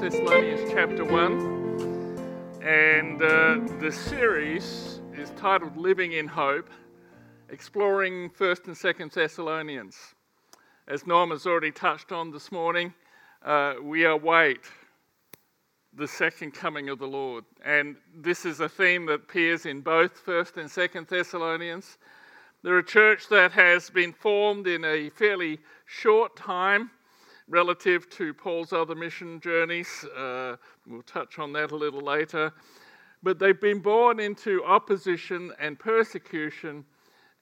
Thessalonians chapter 1. And uh, the series is titled Living in Hope, exploring 1st and 2nd Thessalonians. As Norm has already touched on this morning, uh, we await the second coming of the Lord. And this is a theme that appears in both 1st and 2nd Thessalonians. They're a church that has been formed in a fairly short time relative to Paul's other mission journeys. Uh, we'll touch on that a little later. But they've been born into opposition and persecution,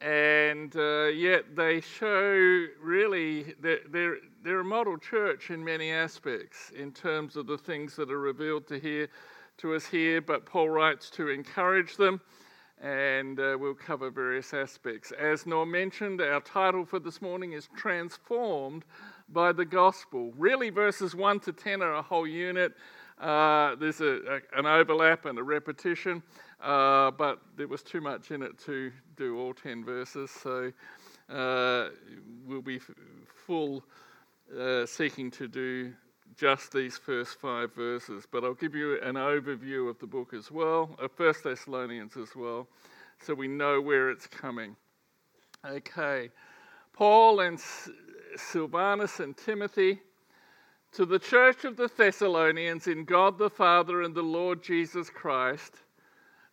and uh, yet they show really that they're, they're a model church in many aspects in terms of the things that are revealed to, here, to us here. But Paul writes to encourage them and uh, we'll cover various aspects. As Norm mentioned, our title for this morning is Transformed by the Gospel. Really, verses 1 to 10 are a whole unit. Uh, there's a, a, an overlap and a repetition, uh, but there was too much in it to do all 10 verses, so uh, we'll be f- full uh, seeking to do just these first five verses, but I'll give you an overview of the book as well, of First Thessalonians as well, so we know where it's coming. Okay, Paul and Silvanus and Timothy to the church of the Thessalonians in God the Father and the Lord Jesus Christ,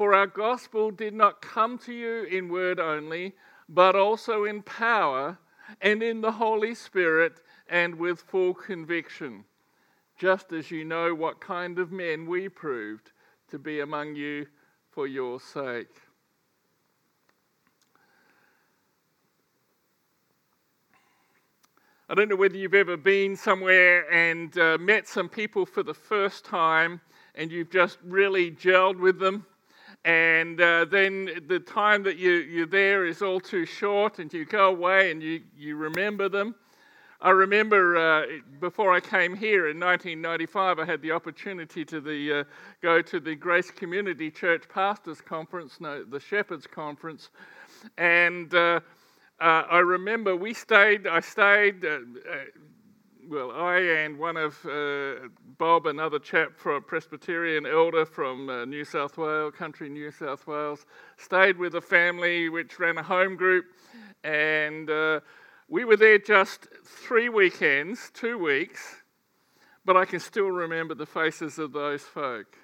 for our gospel did not come to you in word only, but also in power and in the Holy Spirit and with full conviction, just as you know what kind of men we proved to be among you for your sake. I don't know whether you've ever been somewhere and uh, met some people for the first time and you've just really gelled with them. And uh, then the time that you, you're there is all too short, and you go away and you, you remember them. I remember uh, before I came here in 1995, I had the opportunity to the, uh, go to the Grace Community Church Pastors Conference, no, the Shepherds Conference, and uh, uh I remember we stayed. I stayed. Uh, uh, well, I and one of Bob, another chap from Presbyterian elder from New South Wales, country New South Wales, stayed with a family which ran a home group, and we were there just three weekends, two weeks, but I can still remember the faces of those folk.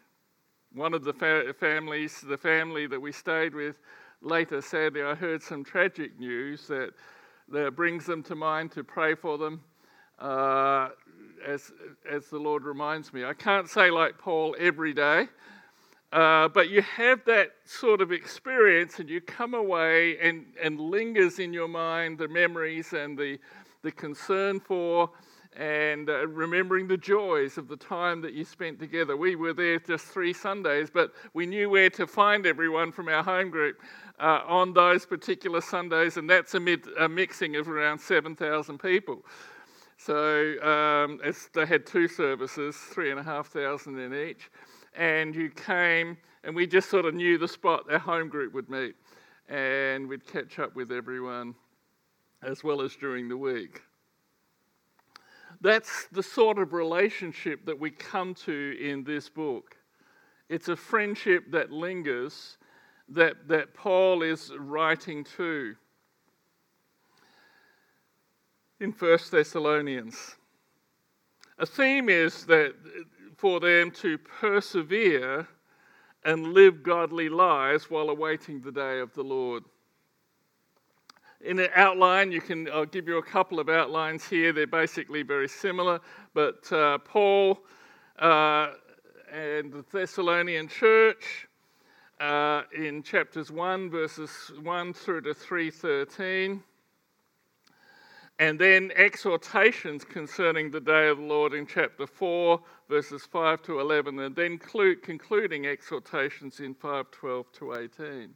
One of the fa- families, the family that we stayed with, later sadly, I heard some tragic news that, that brings them to mind to pray for them. Uh, as, as the Lord reminds me, I can't say like Paul every day, uh, but you have that sort of experience and you come away and, and lingers in your mind the memories and the, the concern for and uh, remembering the joys of the time that you spent together. We were there just three Sundays, but we knew where to find everyone from our home group uh, on those particular Sundays, and that's amid a mixing of around 7,000 people. So um, they had two services, three and a half thousand in each and you came, and we just sort of knew the spot our home group would meet, and we'd catch up with everyone as well as during the week. That's the sort of relationship that we come to in this book. It's a friendship that lingers, that, that Paul is writing to in 1 Thessalonians. A theme is that for them to persevere and live godly lives while awaiting the day of the Lord. in an outline, you can, I'll give you a couple of outlines here. They're basically very similar, but uh, Paul uh, and the Thessalonian church uh, in chapters 1, verses 1 through to 313. And then exhortations concerning the day of the Lord in chapter 4, verses 5 to 11, and then concluding exhortations in 5:12 to 18.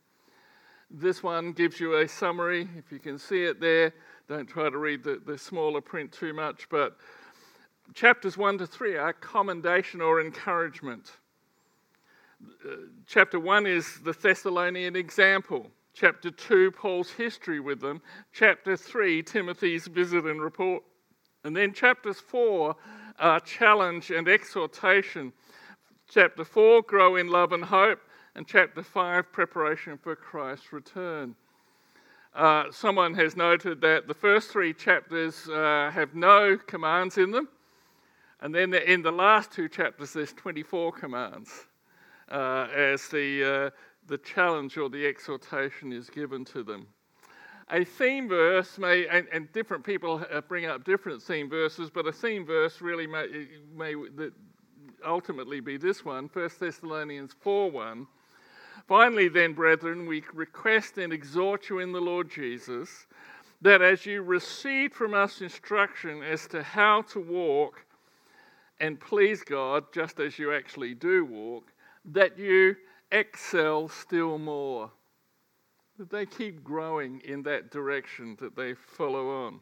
This one gives you a summary, if you can see it there. Don't try to read the, the smaller print too much, but chapters 1 to 3 are commendation or encouragement. Uh, chapter 1 is the Thessalonian example. Chapter 2, Paul's history with them. Chapter 3, Timothy's visit and report. And then chapters 4 are challenge and exhortation. Chapter 4, grow in love and hope. And chapter 5, preparation for Christ's return. Uh, someone has noted that the first three chapters uh, have no commands in them. And then in the last two chapters, there's 24 commands uh, as the, uh, the challenge or the exhortation is given to them. A theme verse may, and, and different people uh, bring up different theme verses, but a theme verse really may, may ultimately be this one 1 Thessalonians 4 1. Finally, then, brethren, we request and exhort you in the Lord Jesus that as you receive from us instruction as to how to walk and please God, just as you actually do walk, that you excel still more. That they keep growing in that direction that they follow on.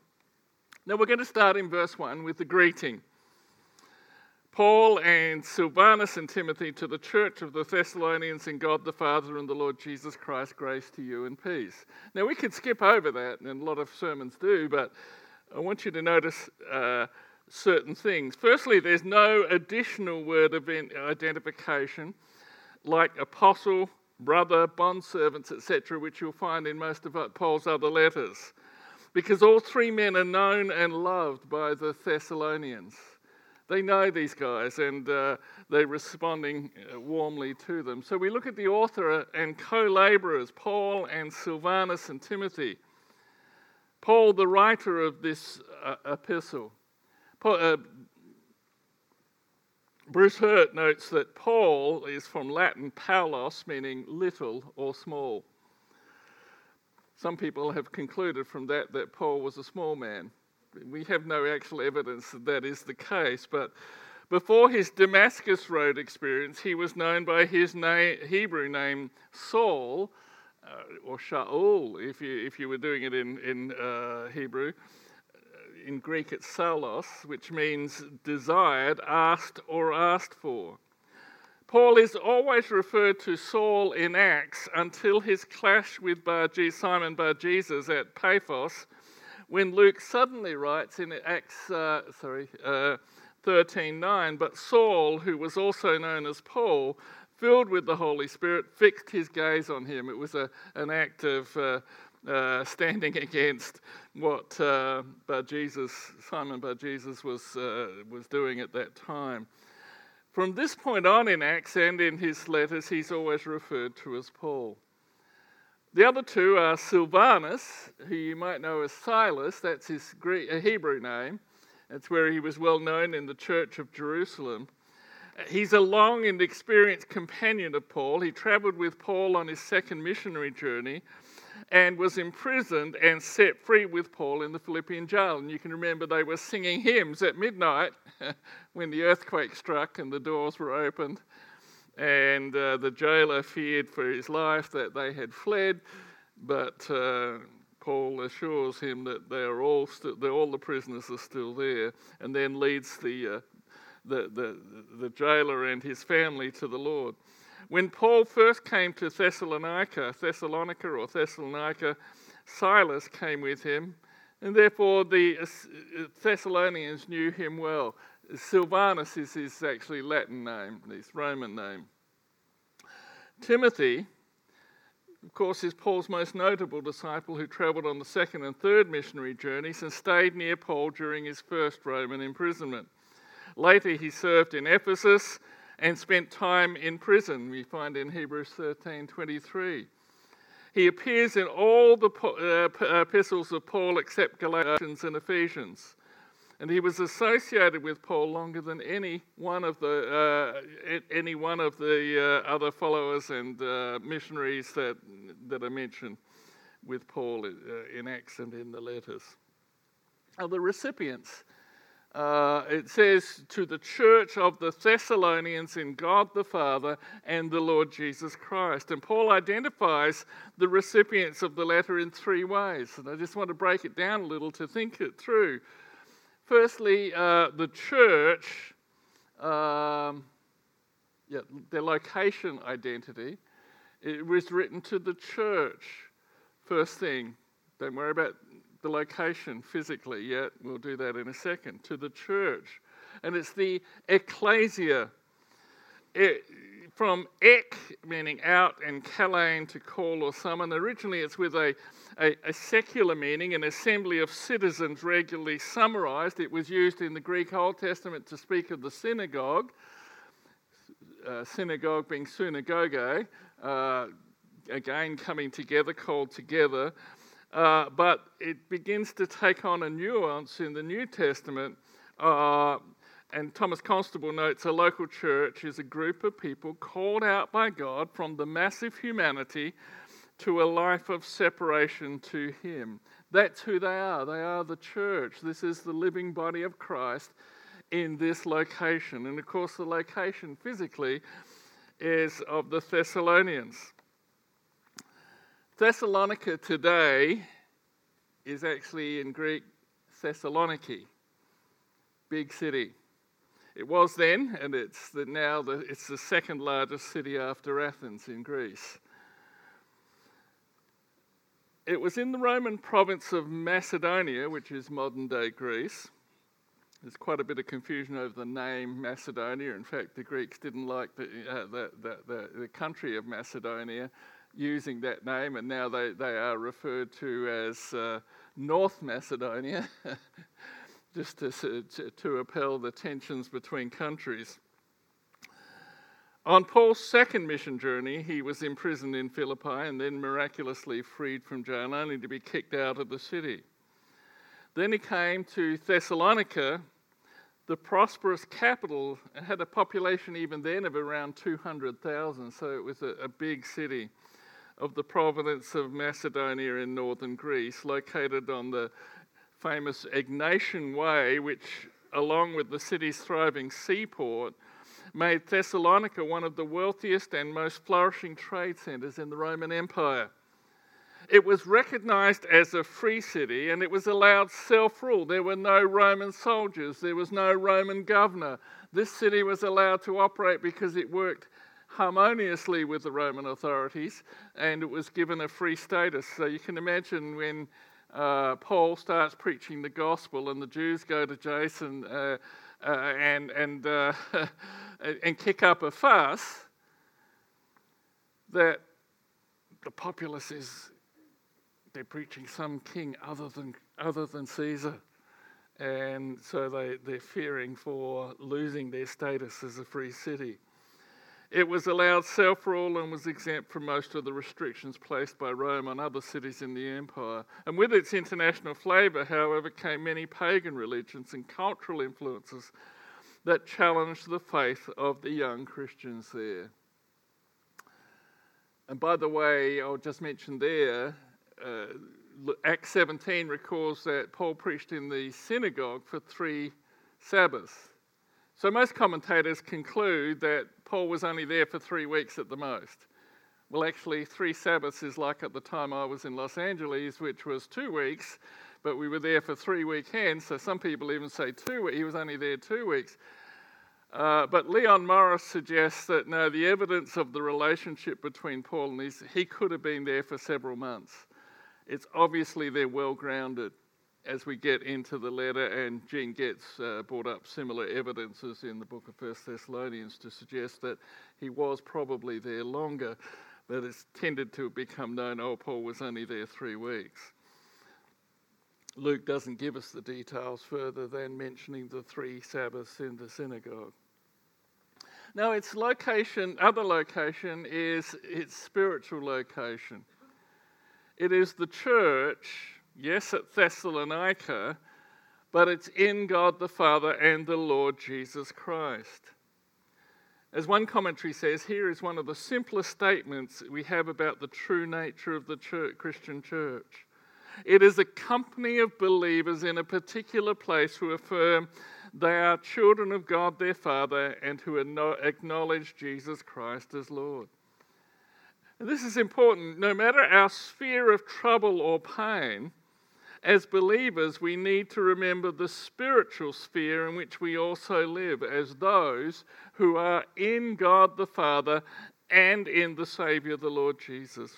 Now we're going to start in verse 1 with the greeting. Paul and Silvanus and Timothy to the church of the Thessalonians in God the Father and the Lord Jesus Christ, grace to you and peace. Now we could skip over that, and a lot of sermons do, but I want you to notice uh, certain things. Firstly, there's no additional word of identification like apostle, brother, bondservants, etc., which you'll find in most of Paul's other letters, because all three men are known and loved by the Thessalonians. They know these guys and uh, they're responding uh, warmly to them. So we look at the author and co laborers, Paul and Silvanus and Timothy. Paul, the writer of this uh, epistle. Paul, uh, Bruce Hurt notes that Paul is from Latin paulos, meaning little or small. Some people have concluded from that that Paul was a small man. We have no actual evidence that that is the case, but before his Damascus Road experience, he was known by his name, Hebrew name Saul, uh, or Shaul, if you, if you were doing it in, in uh, Hebrew in Greek it's salos, which means desired, asked, or asked for. Paul is always referred to Saul in Acts until his clash with Bar Simon Bar Jesus at Paphos, when Luke suddenly writes in Acts, uh, sorry, uh, 13:9, but Saul, who was also known as Paul, filled with the Holy Spirit, fixed his gaze on him. It was a, an act of uh, uh, standing against what uh, Jesus, Simon Bar Jesus was, uh, was doing at that time. From this point on in Acts and in his letters, he's always referred to as Paul. The other two are Silvanus, who you might know as Silas, that's his Greek, Hebrew name. That's where he was well known in the church of Jerusalem. He's a long and experienced companion of Paul. He traveled with Paul on his second missionary journey and was imprisoned and set free with Paul in the Philippian jail. And you can remember they were singing hymns at midnight when the earthquake struck and the doors were opened. And uh, the jailer feared for his life that they had fled, but uh, Paul assures him that they are all, st- all the prisoners are still there, and then leads the, uh, the, the, the jailer and his family to the Lord. When Paul first came to Thessalonica, Thessalonica or Thessalonica, Silas came with him, and therefore the uh, uh, Thessalonians knew him well. Silvanus is his actually Latin name, his Roman name. Timothy, of course, is Paul's most notable disciple who travelled on the second and third missionary journeys and stayed near Paul during his first Roman imprisonment. Later, he served in Ephesus and spent time in prison, we find in Hebrews 13 23. He appears in all the uh, epistles of Paul except Galatians and Ephesians. And he was associated with Paul longer than any one of the, uh, any one of the uh, other followers and uh, missionaries that, that are mentioned with Paul uh, in Acts and in the letters. Now, the recipients uh, it says, to the church of the Thessalonians in God the Father and the Lord Jesus Christ. And Paul identifies the recipients of the letter in three ways. And I just want to break it down a little to think it through. Firstly, uh, the church, um, yeah, their location identity. It was written to the church. First thing, don't worry about the location physically yet. We'll do that in a second. To the church. And it's the ecclesia. It, from ek, meaning out, and kalein, to call or summon. Originally, it's with a, a, a, secular meaning, an assembly of citizens regularly summarized. It was used in the Greek Old Testament to speak of the synagogue, uh, synagogue being synagoge, uh, again coming together, called together. Uh, but it begins to take on a nuance in the New Testament. Uh, and Thomas Constable notes a local church is a group of people called out by God from the massive humanity to a life of separation to Him. That's who they are. They are the church. This is the living body of Christ in this location. And of course, the location physically is of the Thessalonians. Thessalonica today is actually in Greek Thessaloniki, big city. It was then, and it's the, now the, it's the second largest city after Athens in Greece. It was in the Roman province of Macedonia, which is modern day Greece. There's quite a bit of confusion over the name Macedonia. In fact, the Greeks didn't like the, uh, the, the, the, country of Macedonia using that name, and now they, they are referred to as uh, North Macedonia, just to, to, repel the tensions between countries. On Paul's second mission journey, he was imprisoned in Philippi and then miraculously freed from jail, only to be kicked out of the city. Then he came to Thessalonica, the prosperous capital, and had a population even then of around 200,000, so it was a, a big city of the province of Macedonia in northern Greece, located on the famous Egnatian Way, which, along with the city's thriving seaport, made Thessalonica one of the wealthiest and most flourishing trade centers in the Roman Empire. It was recognized as a free city and it was allowed self rule. There were no Roman soldiers, there was no Roman governor. This city was allowed to operate because it worked harmoniously with the Roman authorities and it was given a free status. So you can imagine when uh, Paul starts preaching the gospel and the Jews go to Jason uh, uh, and, and, uh, and kick up a fuss, that the populace is they're preaching some king other than, other than Caesar. And so they, they're fearing for losing their status as a free city. It was allowed self rule and was exempt from most of the restrictions placed by Rome on other cities in the empire. And with its international flavour, however, came many pagan religions and cultural influences that challenged the faith of the young Christians there. And by the way, I'll just mention there, uh, Acts 17 records that Paul preached in the synagogue for three Sabbaths. So most commentators conclude that Paul was only there for three weeks at the most. Well, actually, three Sabbaths is like at the time I was in Los Angeles, which was two weeks, but we were there for three weekends. So some people even say two. He was only there two weeks. Uh, but Leon Morris suggests that no, the evidence of the relationship between Paul and his, he could have been there for several months. It's obviously they're well grounded as we get into the letter, and Gene Getz uh, brought up similar evidences in the book of First Thessalonians to suggest that he was probably there longer, but it's tended to become known, oh, Paul was only there three weeks. Luke doesn't give us the details further than mentioning the three Sabbaths in the synagogue. Now, its location, other location, is its spiritual location. It is the church, yes, at Thessalonica, but it's in God the Father and the Lord Jesus Christ. As one commentary says, here is one of the simplest statements we have about the true nature of the church, Christian church. It is a company of believers in a particular place who affirm they are children of God their Father and who acknowledge Jesus Christ as Lord. And this is important. No matter our sphere of trouble or pain, as believers, we need to remember the spiritual sphere in which we also live as those who are in God the Father and in the Savior, the Lord Jesus.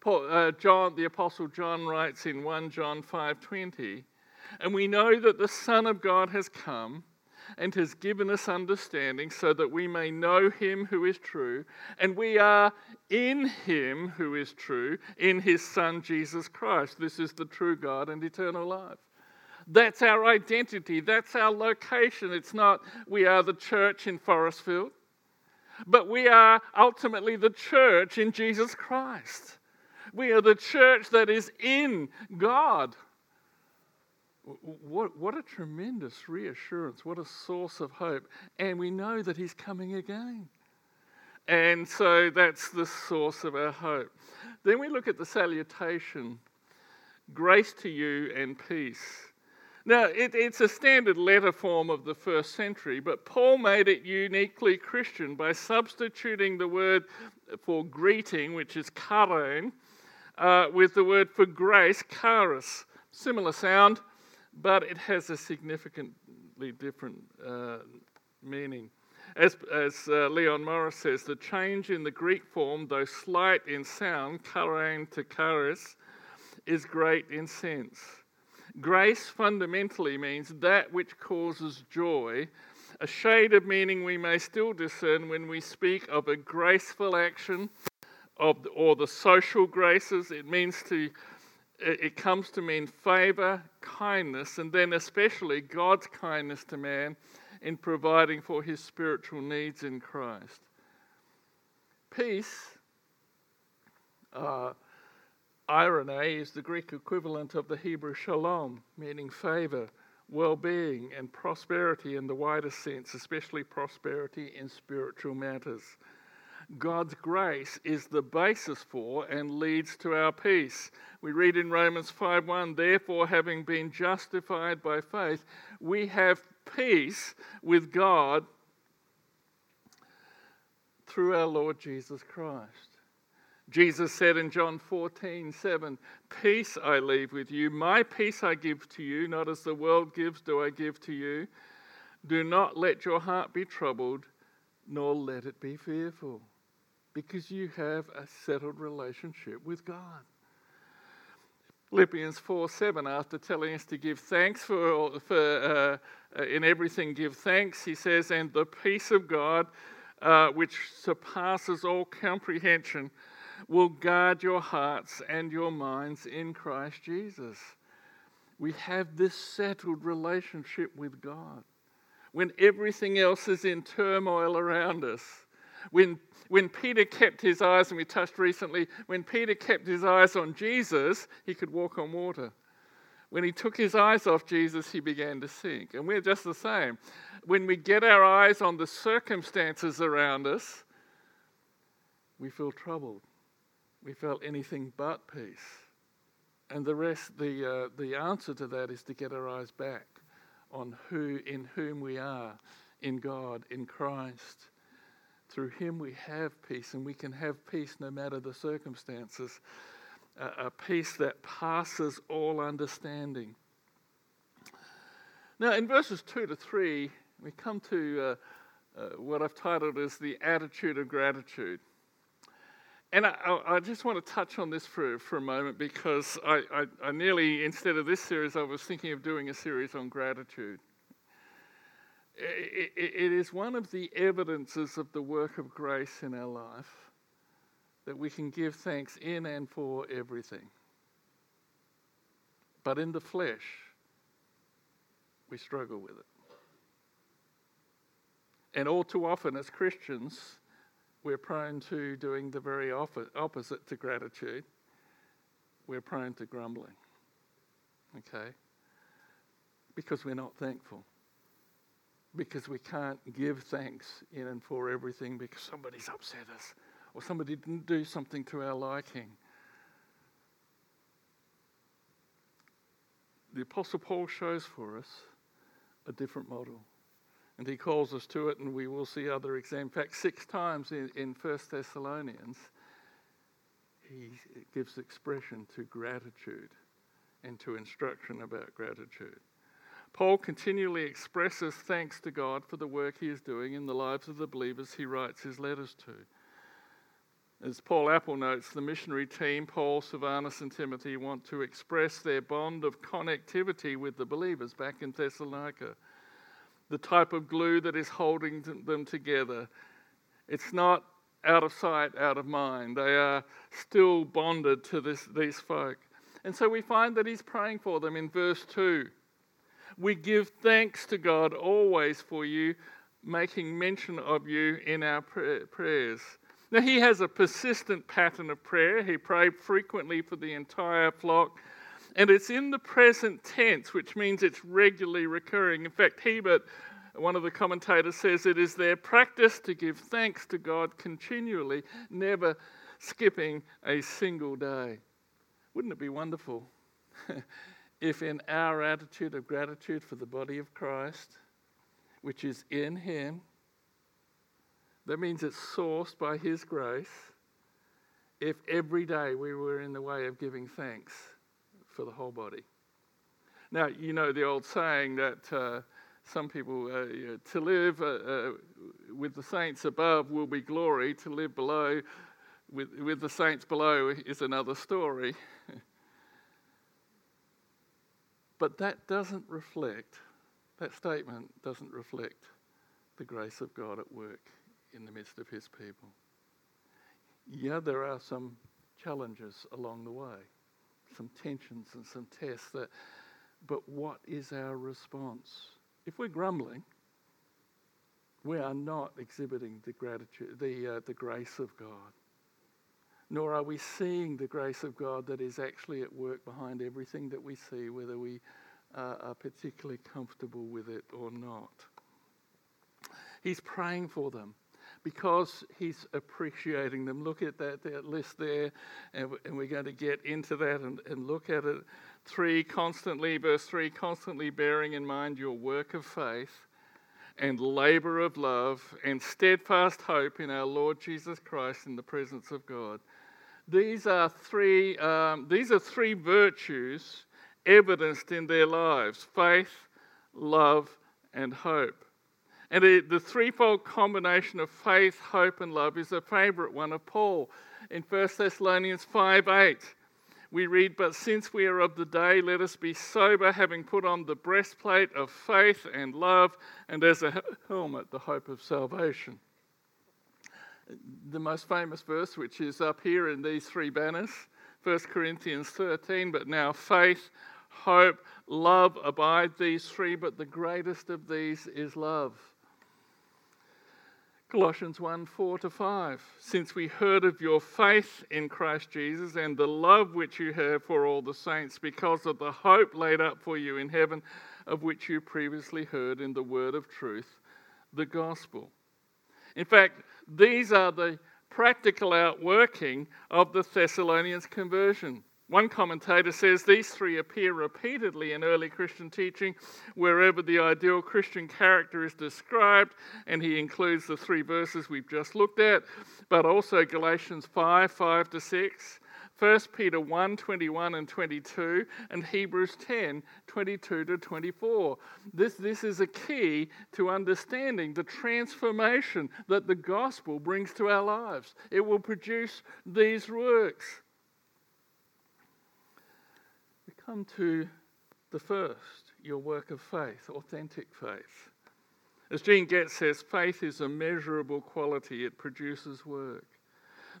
Paul, uh, John, the Apostle John writes in 1 John 5:20, and we know that the Son of God has come and has given us understanding so that we may know him who is true, and we are in him who is true, in his Son Jesus Christ. This is the true God and eternal life. That's our identity, that's our location. It's not we are the church in Forestfield, but we are ultimately the church in Jesus Christ. We are the church that is in God. What, what a tremendous reassurance. What a source of hope. And we know that He's coming again. And so that's the source of our hope. Then we look at the salutation grace to you and peace. Now, it, it's a standard letter form of the first century, but Paul made it uniquely Christian by substituting the word for greeting, which is chairein, uh, with the word for grace, charis. Similar sound, but it has a significantly different uh, meaning. As, as uh, Leon Morris says, the change in the Greek form, though slight in sound, chairein to charis, is great in sense. Grace fundamentally means that which causes joy, a shade of meaning we may still discern when we speak of a graceful action of, or the social graces. It means to it comes to mean favor, kindness, and then especially God's kindness to man in providing for his spiritual needs in Christ. Peace, uh, eirene, is the Greek equivalent of the Hebrew shalom, meaning favor, well being, and prosperity in the widest sense, especially prosperity in spiritual matters. God's grace is the basis for and leads to our peace. We read in Romans 5:1, therefore having been justified by faith, we have peace with God through our Lord Jesus Christ. Jesus said in John 14, 7, Peace I leave with you, my peace I give to you, not as the world gives, do I give to you. Do not let your heart be troubled, nor let it be fearful because you have a settled relationship with God. Philippians 4 7, after telling us to give thanks for, for uh, in everything, give thanks, he says, and the peace of God, uh, which surpasses all comprehension, will guard your hearts and your minds in Christ Jesus. We have this settled relationship with God. When everything else is in turmoil around us, when, when Peter kept his eyes, and we touched recently, when Peter kept his eyes on Jesus, he could walk on water. When he took his eyes off Jesus, he began to sink. And we're just the same. When we get our eyes on the circumstances around us, we feel troubled. We feel anything but peace. And the rest, the, uh, the answer to that is to get our eyes back on who, in whom we are, in God, in Christ. Through him we have peace, and we can have peace no matter the circumstances. A, a peace that passes all understanding. Now, in verses 2 to 3, we come to uh, uh, what I've titled as the attitude of gratitude. And I, I, just want to touch on this for, for a moment because I, I, I nearly, instead of this series, I was thinking of doing a series on gratitude it is one of the evidences of the work of grace in our life that we can give thanks in and for everything. But in the flesh, we struggle with it. And all too often, as Christians, we're prone to doing the very opposite to gratitude. we're prone to grumbling. Okay? Because we're not thankful. Because we can't give thanks in and for everything because somebody's upset us or somebody didn't do something to our liking. The Apostle Paul shows for us a different model. And he calls us to it, and we will see other examples. In fact, six times in, in 1 Thessalonians, he gives expression to gratitude and to instruction about gratitude. Paul continually expresses thanks to God for the work he is doing in the lives of the believers he writes his letters to. As Paul Apple notes, the missionary team, Paul, Silvanus, and Timothy, want to express their bond of connectivity with the believers back in Thessalonica. The type of glue that is holding them together. It's not out of sight, out of mind. They are still bonded to this, these folk. And so we find that he's praying for them in verse 2. We give thanks to God always for you, making mention of you in our prayers. Now, he has a persistent pattern of prayer. He prayed frequently for the entire flock. And it's in the present tense, which means it's regularly recurring. In fact, Hiebert one of the commentators says it is their practice to give thanks to God continually, never skipping a single day. Wouldn't it be wonderful if, in our attitude of gratitude for the body of Christ, which is in Him, that means it's sourced by His grace, if every day we were in the way of giving thanks for the whole body? Now, you know the old saying that. Uh, some people, uh, you know, to live uh, uh, with the saints above will be glory, to live below with, with the saints below is another story. but that doesn't reflect, that statement doesn't reflect the grace of God at work in the midst of his people. Yeah, there are some challenges along the way, some tensions and some tests that, but what is our response? if we're grumbling, we are not exhibiting the gratitude, the, uh, the grace of God. Nor are we seeing the grace of God that is actually at work behind everything that we see, whether we uh, are particularly comfortable with it or not. He's praying for them because he's appreciating them. Look at that, that list there, and, and we're going to get into that and, and look at it 3 constantly, verse 3 constantly bearing in mind your work of faith and labor of love and steadfast hope in our Lord Jesus Christ in the presence of God. These are three, um, these are three virtues evidenced in their lives faith, love, and hope. And the threefold combination of faith, hope, and love is a favorite one of Paul in 1 Thessalonians 5 8 we read, But since we are of the day, let us be sober, having put on the breastplate of faith and love, and as a helmet, the hope of salvation. The most famous verse, which is up here in these three banners, 1 Corinthians 13, but now faith, hope, love abide these three, but the greatest of these is love. Colossians 1 4 to 5. Since we heard of your faith in Christ Jesus and the love which you have for all the saints, because of the hope laid up for you in heaven, of which you previously heard in the word of truth, the gospel. In fact, these are the practical outworking of the Thessalonians' conversion. One commentator says these three appear repeatedly in early Christian teaching wherever the ideal Christian character is described, and he includes the three verses we've just looked at, but also Galatians 5 5 to 6, 1 Peter 1 21 and 22, and Hebrews 10 22 to 24. This, this is a key to understanding the transformation that the gospel brings to our lives. It will produce these works We come to the first, your work of faith, authentic faith. As Gene Getz says, faith is a measurable quality, it produces work.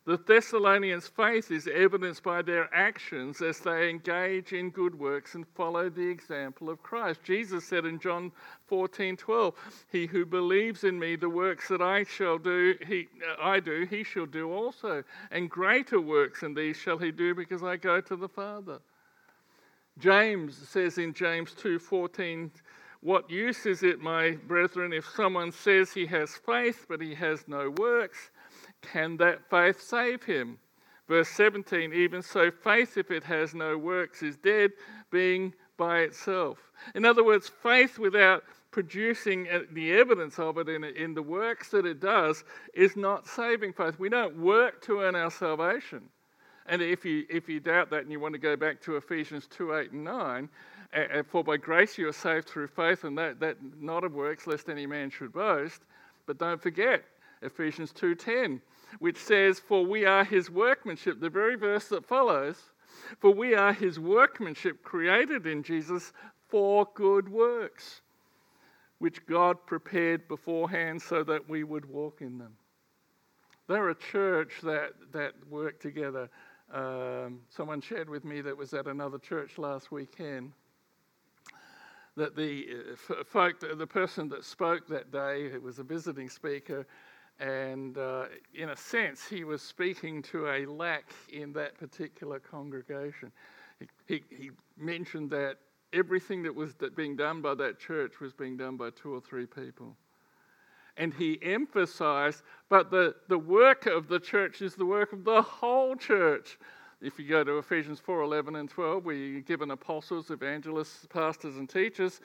The Thessalonians' faith is evidenced by their actions as they engage in good works and follow the example of Christ. Jesus said in John 14 12, He who believes in me, the works that I shall do, he, uh, I do, he shall do also. And greater works than these shall he do because I go to the Father. James says in James 2 14, What use is it, my brethren, if someone says he has faith but he has no works? Can that faith save him? Verse 17, even so, faith, if it has no works, is dead, being by itself. In other words, faith without producing the evidence of it in, the works that it does is not saving faith. We don't work to earn our salvation. And if you, if you doubt that and you want to go back to Ephesians 2 8 and 9, for by grace you are saved through faith, and that, that not of works, lest any man should boast. But don't forget, Ephesians 2:10, which says, "For we are his workmanship," the very verse that follows, "For we are his workmanship created in Jesus for good works, which God prepared beforehand so that we would walk in them." They're a church that, that work together. Um, someone shared with me that was at another church last weekend that the uh, folk, the person that spoke that day, it was a visiting speaker, and uh, in a sense, he was speaking to a lack in that particular congregation. He, he, he mentioned that everything that was being done by that church was being done by two or three people. And he emphasized, but the, the work of the church is the work of the whole church. If you go to Ephesians 4 11 and 12, we're given apostles, evangelists, pastors, and teachers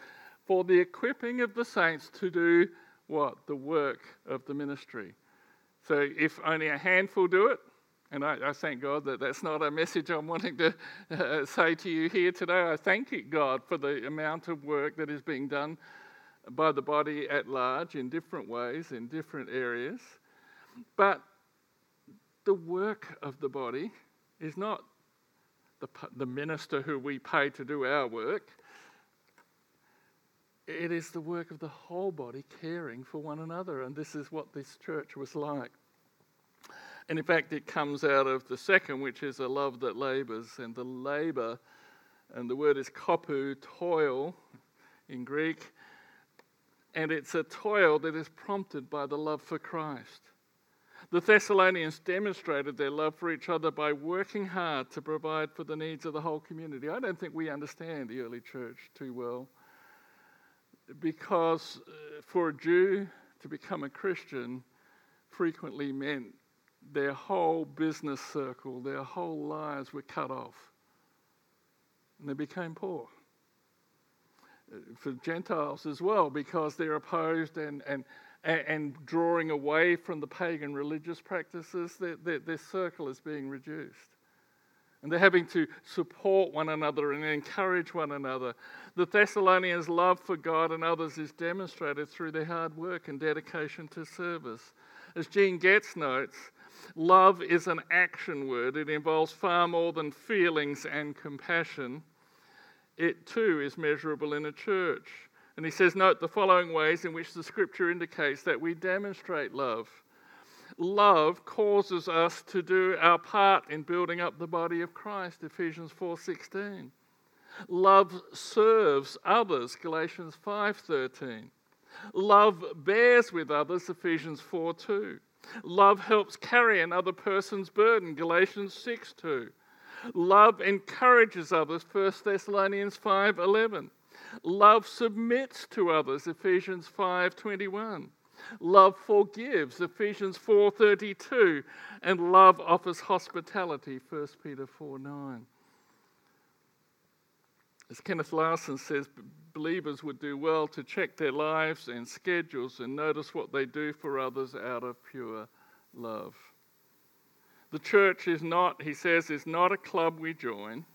for the equipping of the saints to do what? The work of the ministry. So if only a handful do it, and I, I thank God that that's not a message I'm wanting to uh, say to you here today. I thank you, God for the amount of work that is being done by the body at large in different ways, in different areas. But the work of the body is not the, the minister who we pay to do our work. It is the work of the whole body caring for one another, and this is what this church was like. And in fact, it comes out of the second, which is a love that labors, and the labor, and the word is kopu, toil in Greek, and it's a toil that is prompted by the love for Christ. The Thessalonians demonstrated their love for each other by working hard to provide for the needs of the whole community. I don't think we understand the early church too well because uh, for a Jew to become a Christian frequently meant their whole business circle, their whole lives were cut off. And they became poor. Uh, for Gentiles as well, because they're opposed and, and, and drawing away from the pagan religious practices, their, their, their circle is being reduced. And they're having to support one another and encourage one another. The Thessalonians' love for God and others is demonstrated through their hard work and dedication to service. As Gene Getz notes, love is an action word. It involves far more than feelings and compassion. It too is measurable in a church. And he says, Note the following ways in which the scripture indicates that we demonstrate love love causes us to do our part in building up the body of Christ, Ephesians 4:16. Love serves others, Galatians 5:13. Love bears with others, Ephesians 4:2. Love helps carry another person's burden, Galatians 6:2. Love encourages others, 1 Thessalonians 5:11. Love submits to others, Ephesians 5:21. Love forgives, Ephesians 4:32, and love offers hospitality, 1 Peter 4:9. As Kenneth Larson says, believers would do well to check their lives and schedules and notice what they do for others out of pure love. The church is not, he says, is not a club we join,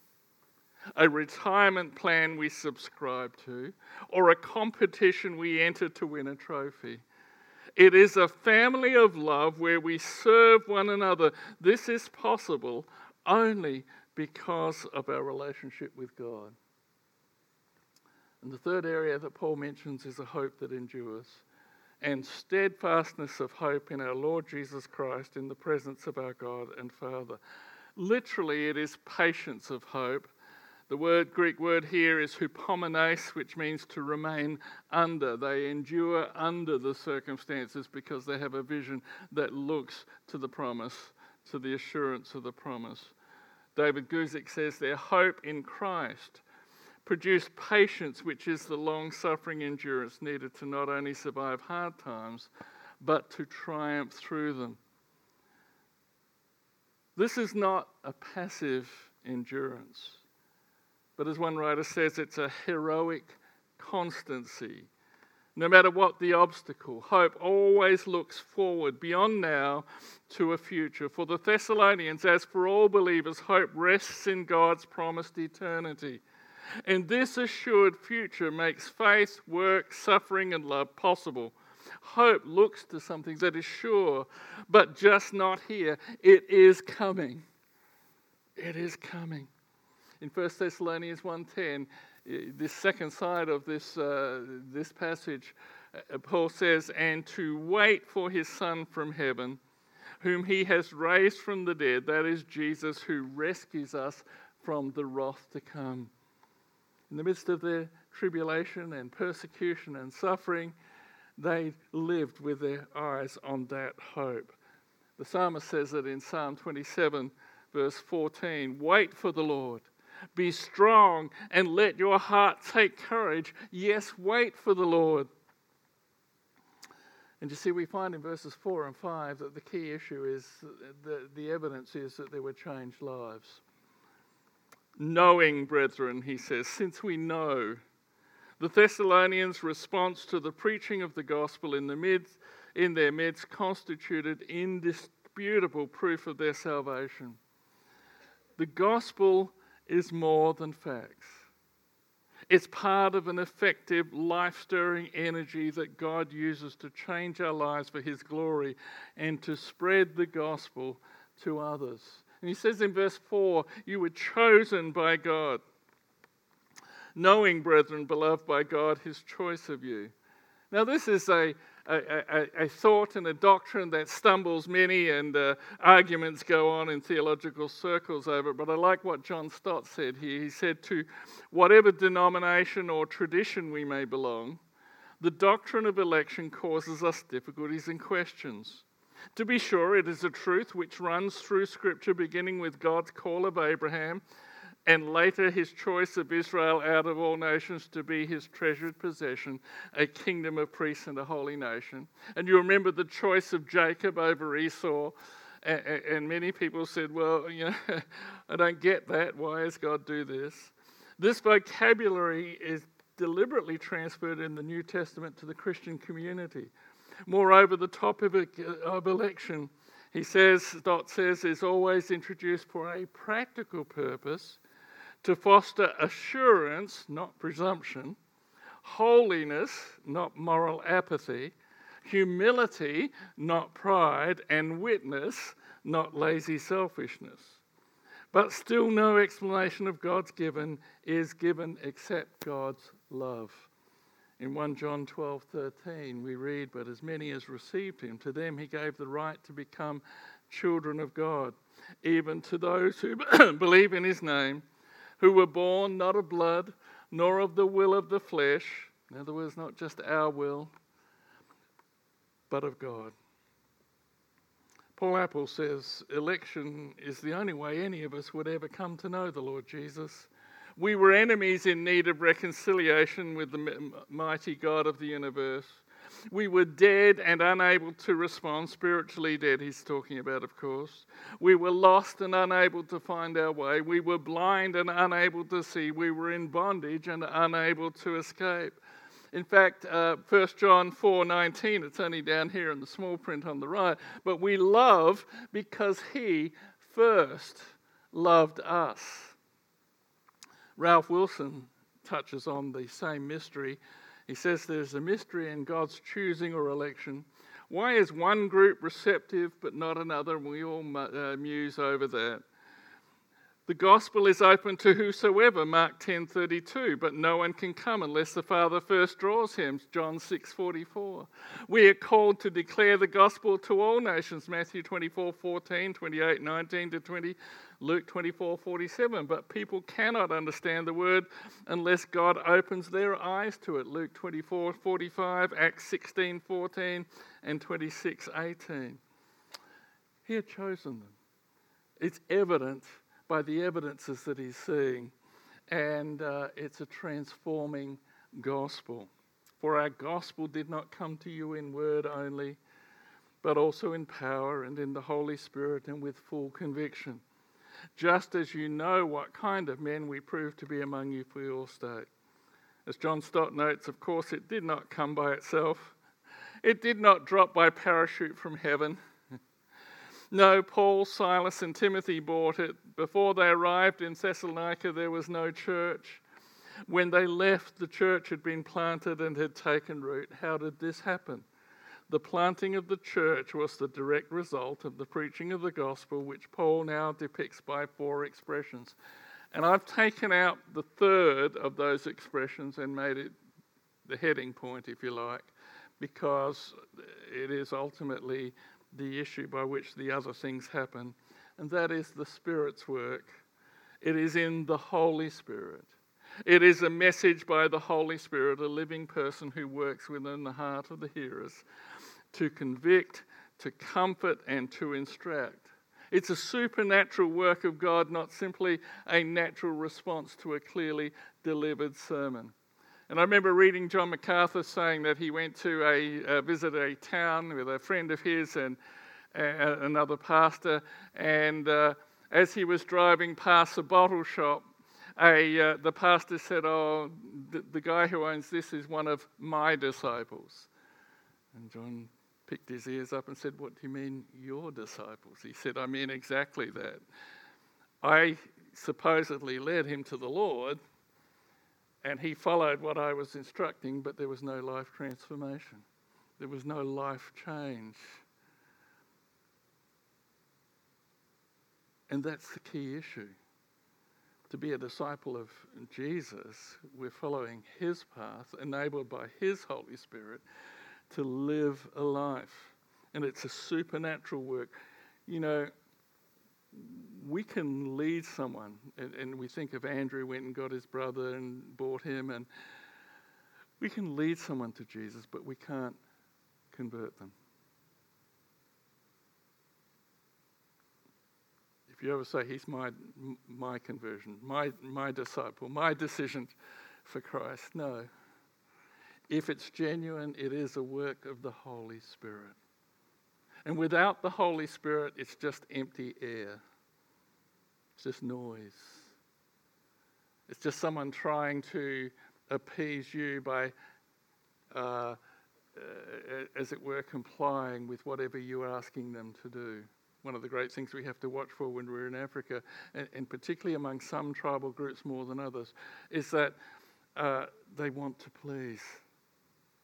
a retirement plan we subscribe to, or a competition we enter to win a trophy. It is a family of love where we serve one another. This is possible only because of our relationship with God. And the third area that Paul mentions is a hope that endures. and steadfastness of hope in our Lord Jesus Christ in the presence of our God and Father. Literally, it is patience of hope. The word Greek word here is hupomenes, which means to remain under. They endure under the circumstances because they have a vision that looks to the promise, to the assurance of the promise. David Guzik says their hope in Christ produced patience, which is the long suffering endurance needed to not only survive hard times, but to triumph through them. This is not a passive endurance, but as one writer says, it's a heroic constancy. No matter what the obstacle, hope always looks forward beyond now to a future. For the Thessalonians, as for all believers, hope rests in God's promised eternity. And this assured future makes faith, work, suffering, and love possible. Hope looks to something that is sure, but just not here. It is coming. It is coming. In 1 Thessalonians 1:10, this second side of this, uh, this passage, uh, Paul says, And to wait for his Son from heaven, whom he has raised from the dead, that is Jesus, who rescues us from the wrath to come in the midst of their tribulation and persecution and suffering, they lived with their eyes on that hope. The psalmist says it in Psalm 27, verse 14 Wait for the Lord. Be strong and let your heart take courage. Yes, wait for the Lord. And you see, we find in verses 4 and 5 that the key issue is the, the evidence is that there were changed lives. Knowing, brethren, he says, since we know the Thessalonians' response to the preaching of the gospel in, the midst, in their midst constituted indisputable proof of their salvation. The gospel is more than facts. It's part of an effective, life stirring energy that God uses to change our lives for His glory and to spread the gospel to others. And he says in verse 4 You were chosen by God, knowing, brethren, beloved by God, his choice of you. Now, this is a, a, a, a thought and a doctrine that stumbles many, and uh, arguments go on in theological circles over it. But I like what John Stott said here. He said, To whatever denomination or tradition we may belong, the doctrine of election causes us difficulties and questions. To be sure, it is a truth which runs through Scripture, beginning with God's call of Abraham and later his choice of Israel out of all nations to be his treasured possession, a kingdom of priests and a holy nation. And you remember the choice of Jacob over Esau. And many people said, Well, you know, I don't get that. Why does God do this? This vocabulary is deliberately transferred in the New Testament to the Christian community. Moreover, the topic of election, he says, Stott says, is always introduced for a practical purpose to foster assurance, not presumption, holiness, not moral apathy, humility, not pride, and witness, not lazy selfishness. But still, no explanation of God's given is given except God's love. In 1 John 12 13, we read, But as many as received him, to them he gave the right to become children of God, even to those who believe in his name, who were born not of blood, nor of the will of the flesh, in other words, not just our will, but of God. Paul Apple says election is the only way any of us would ever come to know the Lord Jesus. We were enemies in need of reconciliation with the mighty God of the universe. We were dead and unable to respond, spiritually dead, he's talking about, of course. We were lost and unable to find our way. We were blind and unable to see. We were in bondage and unable to escape. In fact, uh, 1 John 4:19, it's only down here in the small print on the right, but we love because he first loved us. Ralph Wilson touches on the same mystery. He says there's a mystery in God's choosing or election. Why is one group receptive but not another? We all uh, muse over that. The gospel is open to whosoever, Mark 10:32, but no one can come unless the Father first draws him, John 6:44. We are called to declare the gospel to all nations, Matthew 24:14, 28, 19 to 20, Luke 24:47. But people cannot understand the word unless God opens their eyes to it, Luke 24:45, Acts 16:14, and 26:18. He had chosen them. It's evident by the evidences that he's seeing. And uh, it's a transforming gospel. For our gospel did not come to you in word only, but also in power and in the Holy Spirit and with full conviction. Just as you know what kind of men we prove to be among you for your state. As John Stott notes, of course, it did not come by itself. It did not drop by parachute from heaven. No, Paul, Silas, and Timothy bought it. Before they arrived in Thessalonica, there was no church. When they left, the church had been planted and had taken root. How did this happen? The planting of the church was the direct result of the preaching of the gospel, which Paul now depicts by four expressions. And I've taken out the third of those expressions and made it the heading point, if you like, because it is ultimately the issue by which the other things happen, and that is the Spirit's work. It is in the Holy Spirit. It is a message by the Holy Spirit, a living person who works within the heart of the hearers to convict, to comfort, and to instruct. It's a supernatural work of God, not simply a natural response to a clearly delivered sermon. And I remember reading John MacArthur saying that he went to a uh, visit a town with a friend of his and uh, another pastor, and uh, as he was driving past a bottle shop, a, uh, the pastor said, "Oh, the, the guy who owns this is one of my disciples." And John picked his ears up and said, What do you mean, your disciples? He said, I mean exactly that. I supposedly led him to the Lord, and he followed what I was instructing, but there was no life transformation. There was no life change. And that's the key issue. To be a disciple of Jesus, we're following his path, enabled by his Holy Spirit to live a life. And it's a supernatural work. You know, we can lead someone, and, and, we think of Andrew went and got his brother and bought him, and we can lead someone to Jesus, but we can't convert them. If you ever say, He's my, my conversion, my, my disciple, my decision for Christ, no. If it's genuine, it is a work of the Holy Spirit. And without the Holy Spirit, it's just empty air. It's just noise. It's just someone trying to appease you by, uh, uh, as it were, complying with whatever you're asking them to do. One of the great things we have to watch for when we're in Africa, and, and particularly among some tribal groups more than others, is that uh, they want to please.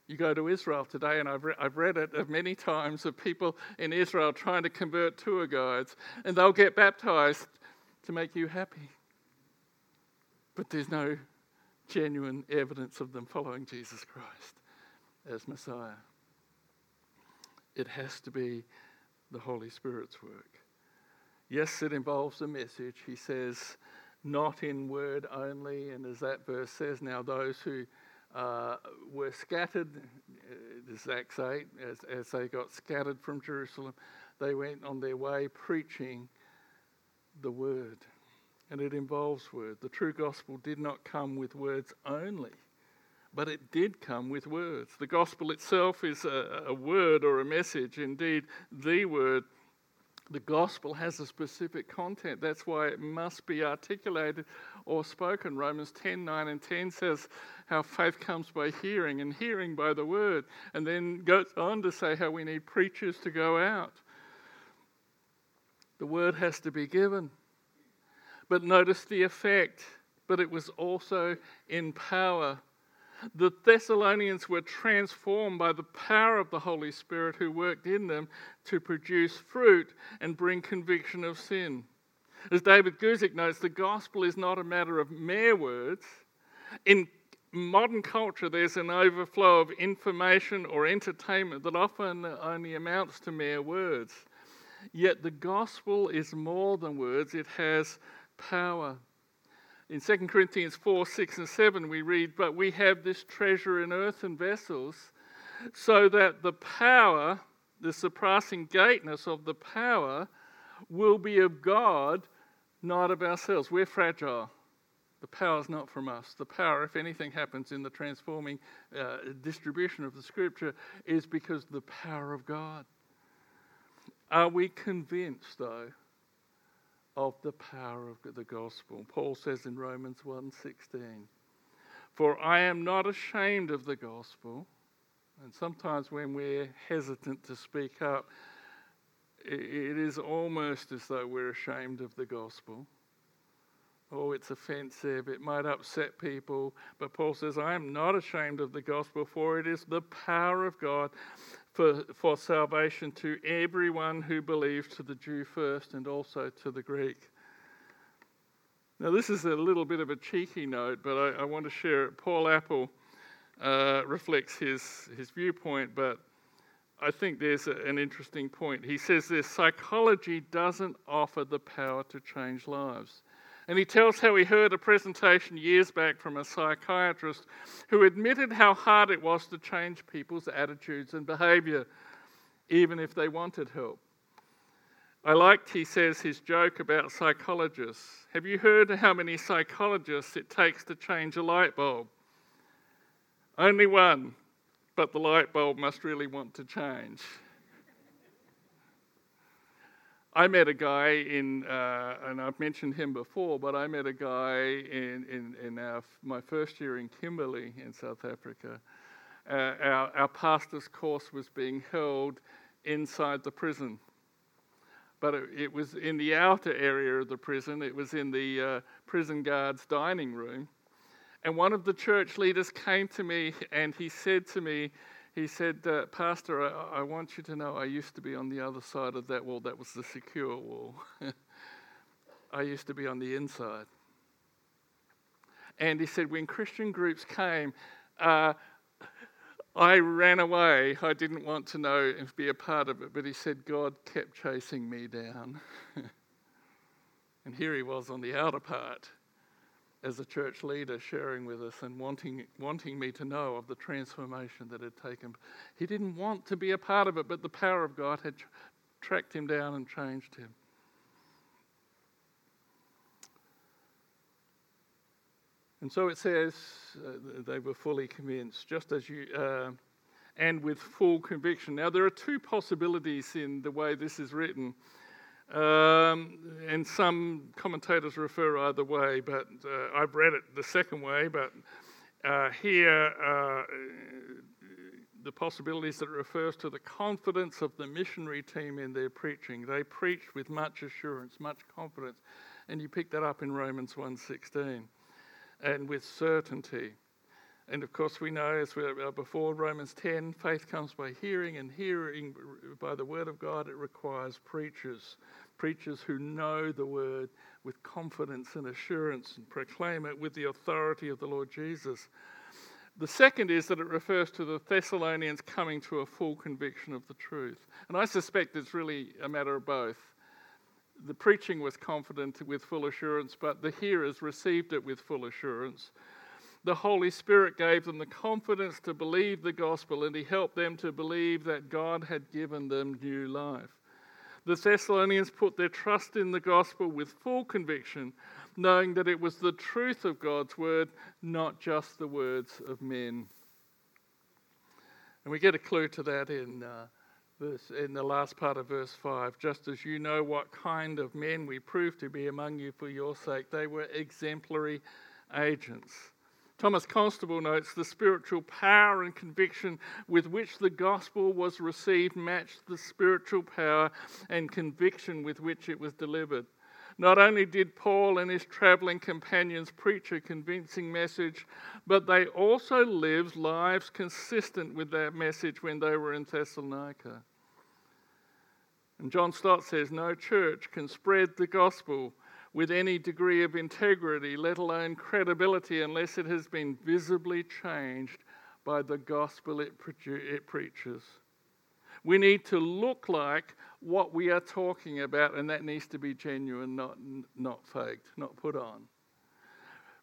You go to Israel today, and I've, re- I've read it many times of people in Israel trying to convert tour guides, and they'll get baptized to make you happy. But there's no genuine evidence of them following Jesus Christ as Messiah. It has to be the Holy Spirit's work. Yes, it involves a message. He says, not in word only. And as that verse says, now those who uh, were scattered, uh, this Acts 8, as, as they got scattered from Jerusalem, they went on their way preaching the word. And it involves word. The true gospel did not come with words only, but it did come with words. The gospel itself is a, a word or a message, indeed, the word the gospel has a specific content. That's why it must be articulated or spoken. Romans 10 9 and 10 says how faith comes by hearing, and hearing by the word. And then goes on to say how we need preachers to go out. The word has to be given. But notice the effect. But it was also in power the Thessalonians were transformed by the power of the Holy Spirit who worked in them to produce fruit and bring conviction of sin. As David Guzik notes, the gospel is not a matter of mere words. In modern culture, there's an overflow of information or entertainment that often only amounts to mere words. Yet the gospel is more than words, it has power. In 2 Corinthians 4 6 and 7, we read, But we have this treasure in earthen vessels, so that the power, the surpassing greatness of the power, will be of God, not of ourselves. We're fragile. The power is not from us. The power, if anything happens in the transforming uh, distribution of the scripture, is because the power of God. Are we convinced, though, of the power of the gospel? Paul says in Romans 1:16, "For I am not ashamed of the gospel." And sometimes when we're hesitant to speak up, it is almost as though we're ashamed of the gospel. Oh, it's offensive. It might upset people. But Paul says, I am not ashamed of the gospel, for it is the power of God for, for salvation to everyone who believes, to the Jew first and also to the Greek. Now, this is a little bit of a cheeky note, but I, I want to share it. Paul Apple uh, reflects his, his viewpoint, but I think there's a, an interesting point. He says this psychology doesn't offer the power to change lives. And he tells how he heard a presentation years back from a psychiatrist who admitted how hard it was to change people's attitudes and behavior, even if they wanted help. I liked, he says, his joke about psychologists. Have you heard how many psychologists it takes to change a light bulb? Only one, but the light bulb must really want to change. I met a guy in, uh, and I've mentioned him before, but I met a guy in, in, in our, my first year in Kimberley in South Africa. Uh, our, our pastor's course was being held inside the prison. But it, it, was in the outer area of the prison, it was in the uh, prison guard's dining room. And one of the church leaders came to me and he said to me, he said, uh, Pastor, I, I, want you to know I used to be on the other side of that wall. That was the secure wall. I used to be on the inside. And he said, when Christian groups came, uh, I ran away. I didn't want to know and be a part of it. But he said, God kept chasing me down. and here he was on the outer part as a church leader sharing with us and wanting, wanting me to know of the transformation that had taken. He didn't want to be a part of it, but the power of God had tracked him down and changed him. And so it says uh, they were fully convinced, just as you, uh, and with full conviction. Now, there are two possibilities in the way this is written. Um, and some commentators refer either way, but uh, I've read it the second way. But uh, here, uh, the possibilities that it refers to the confidence of the missionary team in their preaching. They preached with much assurance, much confidence, and you pick that up in Romans 1:16, and with certainty. And of course, we know as we uh, before Romans 10, faith comes by hearing, and hearing by the word of God. It requires preachers preachers who know the word with confidence and assurance and proclaim it with the authority of the Lord Jesus. The second is that it refers to the Thessalonians coming to a full conviction of the truth. And I suspect it's really a matter of both. The preaching was confident with full assurance, but the hearers received it with full assurance. The Holy Spirit gave them the confidence to believe the gospel, and He helped them to believe that God had given them new life. The Thessalonians put their trust in the gospel with full conviction, knowing that it was the truth of God's word, not just the words of men. And we get a clue to that in, uh, verse, in the last part of verse 5. Just as you know what kind of men we proved to be among you for your sake, they were exemplary agents. Thomas Constable notes the spiritual power and conviction with which the gospel was received matched the spiritual power and conviction with which it was delivered. Not only did Paul and his traveling companions preach a convincing message, but they also lived lives consistent with that message when they were in Thessalonica. And John Stott says no church can spread the gospel with any degree of integrity, let alone credibility, unless it has been visibly changed by the gospel it, it preaches. We need to look like what we are talking about, and that needs to be genuine, not, not faked, not put on.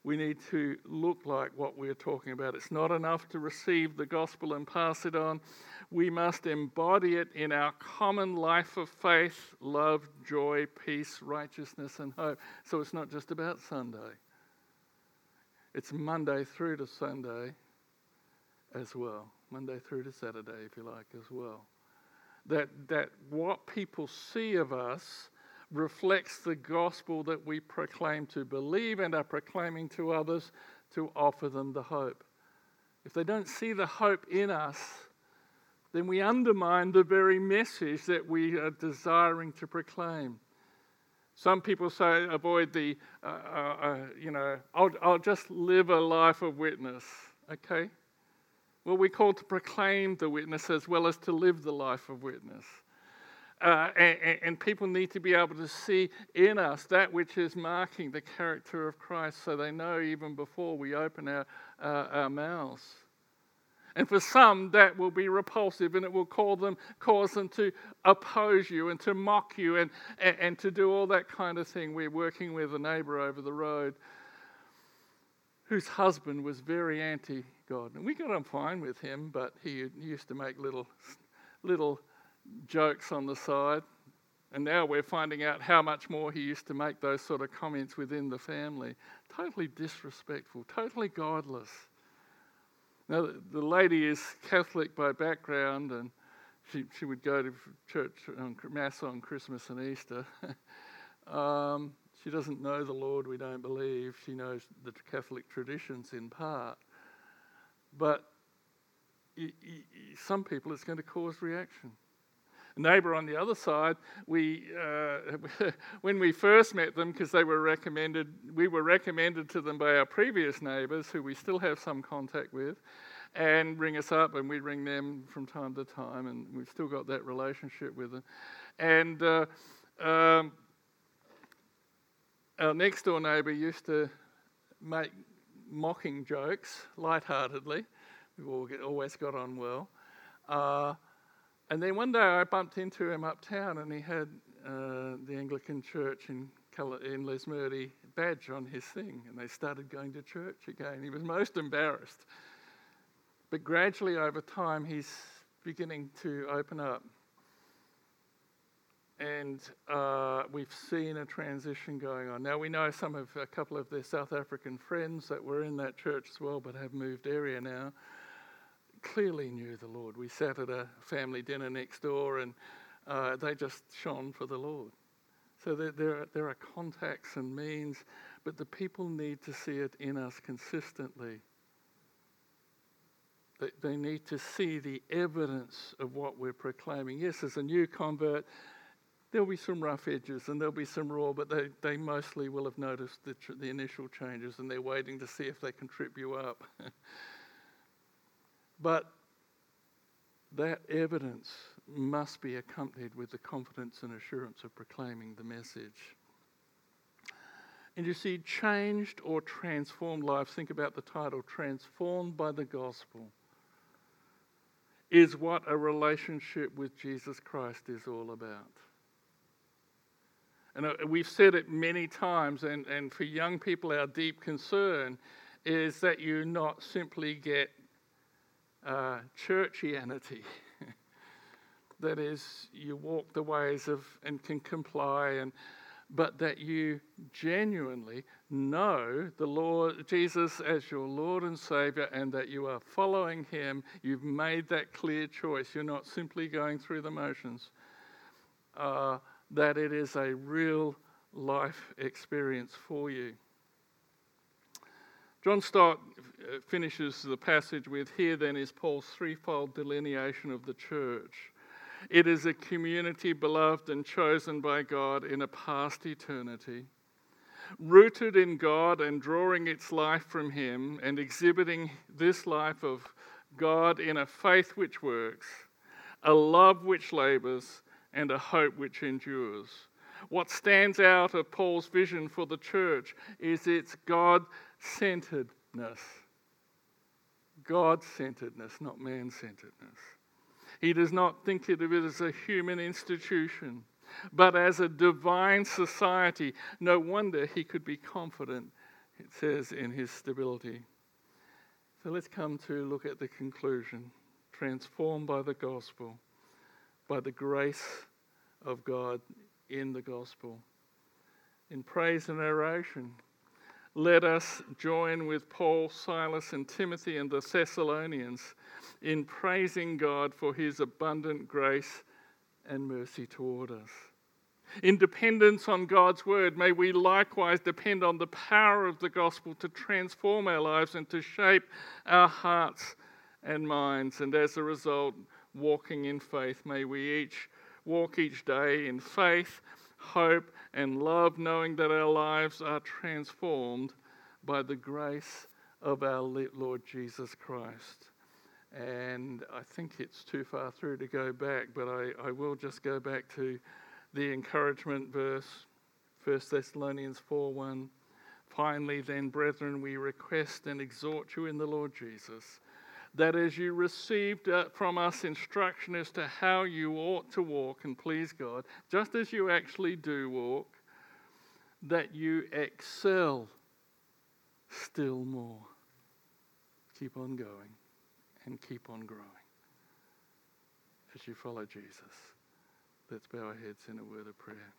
We need to look like what we're talking about. It's not enough to receive the gospel and pass it on. We must embody it in our common life of faith, love, joy, peace, righteousness, and hope. So it's not just about Sunday, it's Monday through to Sunday as well. Monday through to Saturday, if you like, as well. That, that what people see of us reflects the gospel that we proclaim to believe and are proclaiming to others to offer them the hope. If they don't see the hope in us, then we undermine the very message that we are desiring to proclaim. Some people say, avoid the, uh, uh, uh, you know, I'll, I'll just live a life of witness. Okay? Well, we're called to proclaim the witness as well as to live the life of witness. Uh, and, and, people need to be able to see in us that which is marking the character of Christ so they know even before we open our, uh, our mouths. And for some, that will be repulsive and it will call them, cause them to oppose you and to mock you and, and, and to do all that kind of thing. We're working with a neighbor over the road whose husband was very anti God. And we got on fine with him, but he used to make little, little jokes on the side. And now we're finding out how much more he used to make those sort of comments within the family. Totally disrespectful, totally godless. Now, the lady is Catholic by background, and she, she would go to church on Mass on Christmas and Easter. um, she doesn't know the Lord, we don't believe. She knows the Catholic traditions in part. But some people, it's going to cause reaction neighbour on the other side, we, uh, when we first met them, because they were recommended, we were recommended to them by our previous neighbours, who we still have some contact with, and ring us up, and we ring them from time to time, and we've still got that relationship with them. And uh, um, our next door neighbour used to make mocking jokes lightheartedly. We've always got on well. Uh, and then one day I bumped into him uptown and he had uh, the Anglican church in, in Lesmurdie badge on his thing. And they started going to church again. He was most embarrassed. But gradually over time, he's beginning to open up. And uh, we've seen a transition going on. Now, we know some of a couple of their South African friends that were in that church as well, but have moved area now clearly knew the Lord. We sat at a family dinner next door and uh, they just shone for the Lord. So there, there, are, there are contacts and means, but the people need to see it in us consistently. They, they need to see the evidence of what we're proclaiming. Yes, as a new convert, there'll be some rough edges and there'll be some raw, but they, they mostly will have noticed the, the initial changes and they're waiting to see if they can trip you up. But that evidence must be accompanied with the confidence and assurance of proclaiming the message. And you see, changed or transformed lives, think about the title, Transformed by the Gospel, is what a relationship with Jesus Christ is all about. And uh, we've said it many times, and, and for young people, our deep concern is that you not simply get uh, churchianity. that is, you walk the ways of and can comply, and but that you genuinely know the Lord Jesus as your Lord and Savior, and that you are following Him. You've made that clear choice. You're not simply going through the motions. Uh, that it is a real life experience for you. John Stott uh, finishes the passage with Here then is Paul's threefold delineation of the church. It is a community beloved and chosen by God in a past eternity, rooted in God and drawing its life from Him and exhibiting this life of God in a faith which works, a love which labors, and a hope which endures What stands out of Paul's vision for the church is its God centeredness. God centeredness, not man centeredness. He does not think of it as a human institution, but as a divine society. No wonder he could be confident, it says, in his stability. So let's come to look at the conclusion transformed by the gospel, by the grace of God in the gospel. In praise and oration, let us join with Paul, Silas, and Timothy and the Thessalonians in praising God for his abundant grace and mercy toward us. In dependence on God's word, may we likewise depend on the power of the gospel to transform our lives and to shape our hearts and minds. And as a result, walking in faith, may we each walk each day in faith, hope, and love, knowing that our lives are transformed by the grace of our Lord Jesus Christ. And I think it's too far through to go back, but I, I will just go back to the encouragement verse, 1 Thessalonians 4 1. Finally, then, brethren, we request and exhort you in the Lord Jesus that as you received uh, from us instruction as to how you ought to walk and please God, just as you actually do walk, that you excel still more. Keep on going and keep on growing as you follow Jesus. Let's bow our heads in a word of prayer.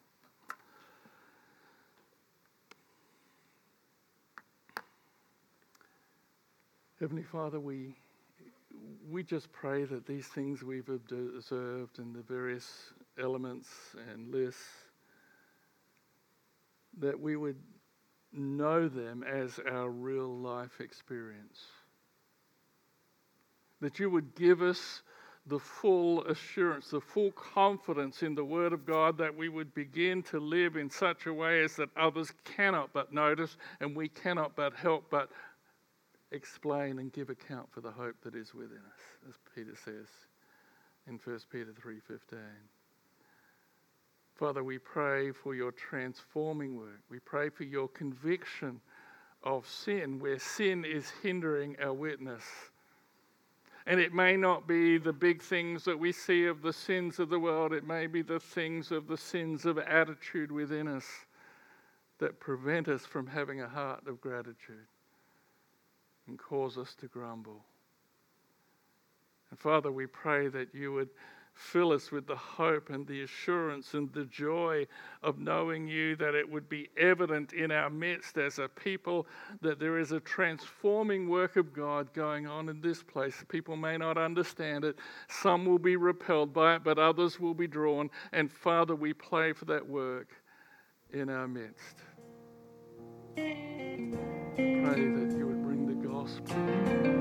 Heavenly Father, we, we just pray that these things we've observed in the various elements and lists, that we would know them as our real life experience. That you would give us the full assurance, the full confidence in the Word of God that we would begin to live in such a way as that others cannot but notice and we cannot but help but explain and give account for the hope that is within us, as Peter says in 1 Peter 3:15. Father, we pray for your transforming work. We pray for your conviction of sin where sin is hindering our witness and it may not be the big things that we see of the sins of the world, it may be the things of the sins of attitude within us that prevent us from having a heart of gratitude and cause us to grumble. And Father, we pray that you would Fill us with the hope and the assurance and the joy of knowing you that it would be evident in our midst as a people that there is a transforming work of God going on in this place. People may not understand it, some will be repelled by it, but others will be drawn. And Father, we pray for that work in our midst. Pray that gospel.